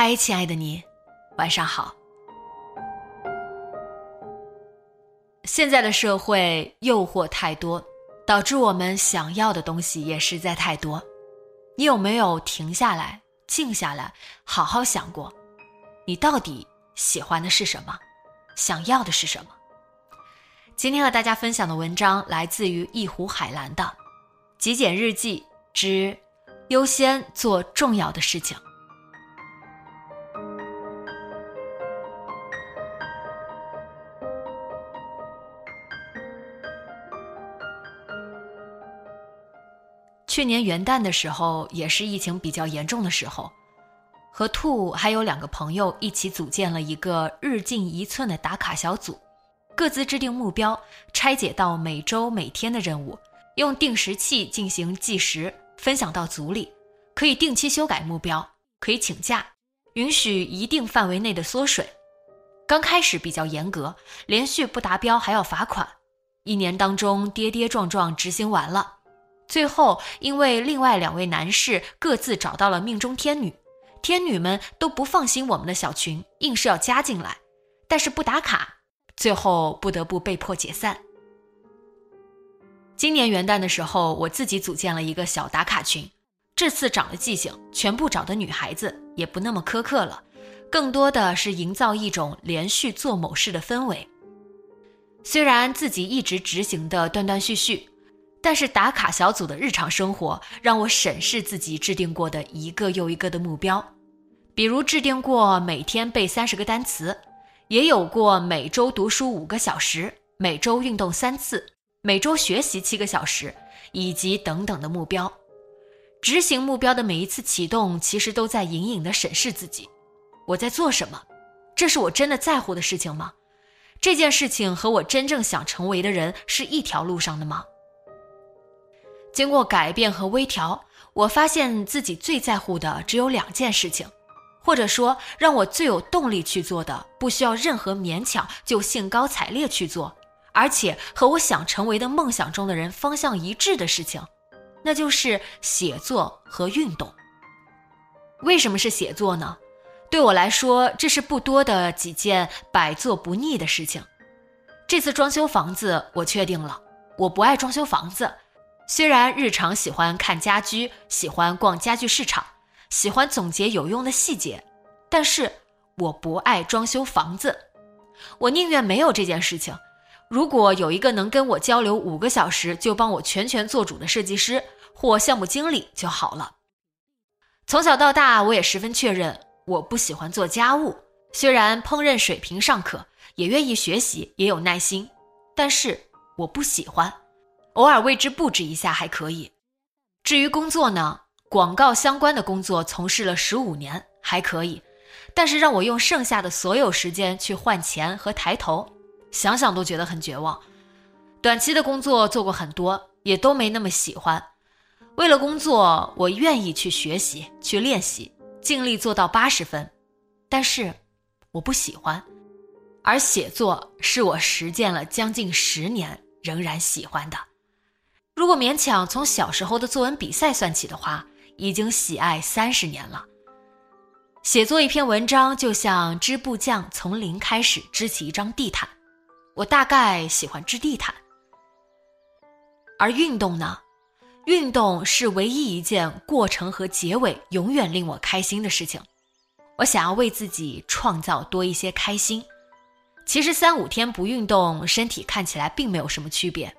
嗨，亲爱的你，晚上好。现在的社会诱惑太多，导致我们想要的东西也实在太多。你有没有停下来、静下来，好好想过，你到底喜欢的是什么，想要的是什么？今天和大家分享的文章来自于一壶海蓝的《极简日记之优先做重要的事情》。去年元旦的时候，也是疫情比较严重的时候，和兔还有两个朋友一起组建了一个日进一寸的打卡小组，各自制定目标，拆解到每周每天的任务，用定时器进行计时，分享到组里，可以定期修改目标，可以请假，允许一定范围内的缩水。刚开始比较严格，连续不达标还要罚款，一年当中跌跌撞撞执行完了。最后，因为另外两位男士各自找到了命中天女，天女们都不放心我们的小群，硬是要加进来，但是不打卡，最后不得不被迫解散。今年元旦的时候，我自己组建了一个小打卡群，这次长了记性，全部找的女孩子，也不那么苛刻了，更多的是营造一种连续做某事的氛围。虽然自己一直执行的断断续续。但是打卡小组的日常生活让我审视自己制定过的一个又一个的目标，比如制定过每天背三十个单词，也有过每周读书五个小时，每周运动三次，每周学习七个小时，以及等等的目标。执行目标的每一次启动，其实都在隐隐的审视自己：我在做什么？这是我真的在乎的事情吗？这件事情和我真正想成为的人是一条路上的吗？经过改变和微调，我发现自己最在乎的只有两件事情，或者说让我最有动力去做的，不需要任何勉强就兴高采烈去做，而且和我想成为的梦想中的人方向一致的事情，那就是写作和运动。为什么是写作呢？对我来说，这是不多的几件百做不腻的事情。这次装修房子，我确定了，我不爱装修房子。虽然日常喜欢看家居，喜欢逛家具市场，喜欢总结有用的细节，但是我不爱装修房子。我宁愿没有这件事情。如果有一个能跟我交流五个小时就帮我全权做主的设计师或项目经理就好了。从小到大，我也十分确认我不喜欢做家务。虽然烹饪水平尚可，也愿意学习，也有耐心，但是我不喜欢。偶尔为之布置一下还可以。至于工作呢，广告相关的工作从事了十五年，还可以。但是让我用剩下的所有时间去换钱和抬头，想想都觉得很绝望。短期的工作做过很多，也都没那么喜欢。为了工作，我愿意去学习、去练习，尽力做到八十分。但是我不喜欢。而写作是我实践了将近十年，仍然喜欢的。如果勉强从小时候的作文比赛算起的话，已经喜爱三十年了。写作一篇文章，就像织布匠从零开始织起一张地毯，我大概喜欢织地毯。而运动呢？运动是唯一一件过程和结尾永远令我开心的事情。我想要为自己创造多一些开心。其实三五天不运动，身体看起来并没有什么区别。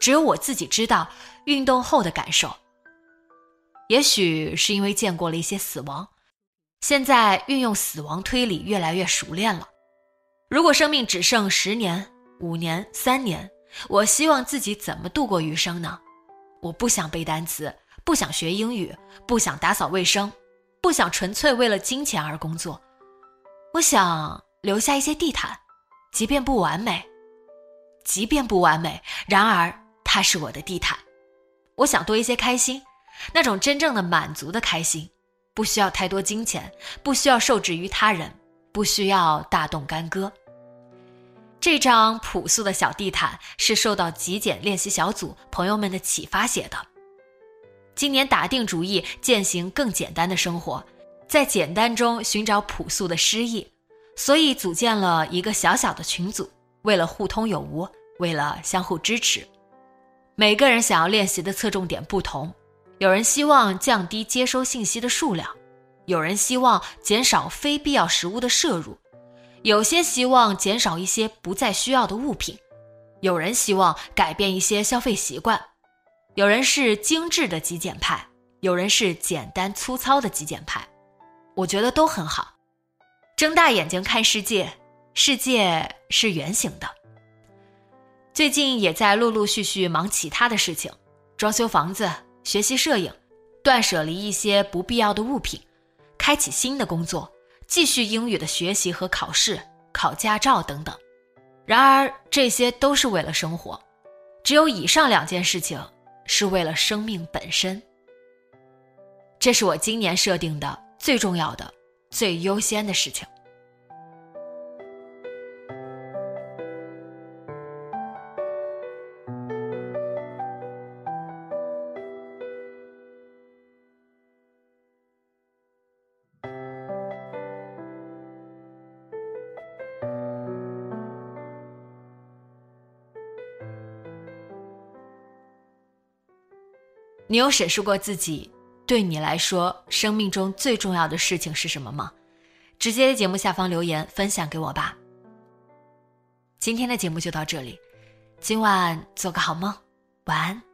只有我自己知道运动后的感受。也许是因为见过了一些死亡，现在运用死亡推理越来越熟练了。如果生命只剩十年、五年、三年，我希望自己怎么度过余生呢？我不想背单词，不想学英语，不想打扫卫生，不想纯粹为了金钱而工作。我想留下一些地毯，即便不完美，即便不完美，然而它是我的地毯。我想多一些开心，那种真正的满足的开心，不需要太多金钱，不需要受制于他人，不需要大动干戈。这张朴素的小地毯是受到极简练习小组朋友们的启发写的。今年打定主意践行更简单的生活，在简单中寻找朴素的诗意，所以组建了一个小小的群组，为了互通有无，为了相互支持。每个人想要练习的侧重点不同，有人希望降低接收信息的数量，有人希望减少非必要食物的摄入。有些希望减少一些不再需要的物品，有人希望改变一些消费习惯，有人是精致的极简派，有人是简单粗糙的极简派，我觉得都很好。睁大眼睛看世界，世界是圆形的。最近也在陆陆续续忙其他的事情，装修房子，学习摄影，断舍离一些不必要的物品，开启新的工作。继续英语的学习和考试，考驾照等等。然而，这些都是为了生活。只有以上两件事情是为了生命本身。这是我今年设定的最重要的、最优先的事情。你有审视过自己，对你来说，生命中最重要的事情是什么吗？直接在节目下方留言分享给我吧。今天的节目就到这里，今晚做个好梦，晚安。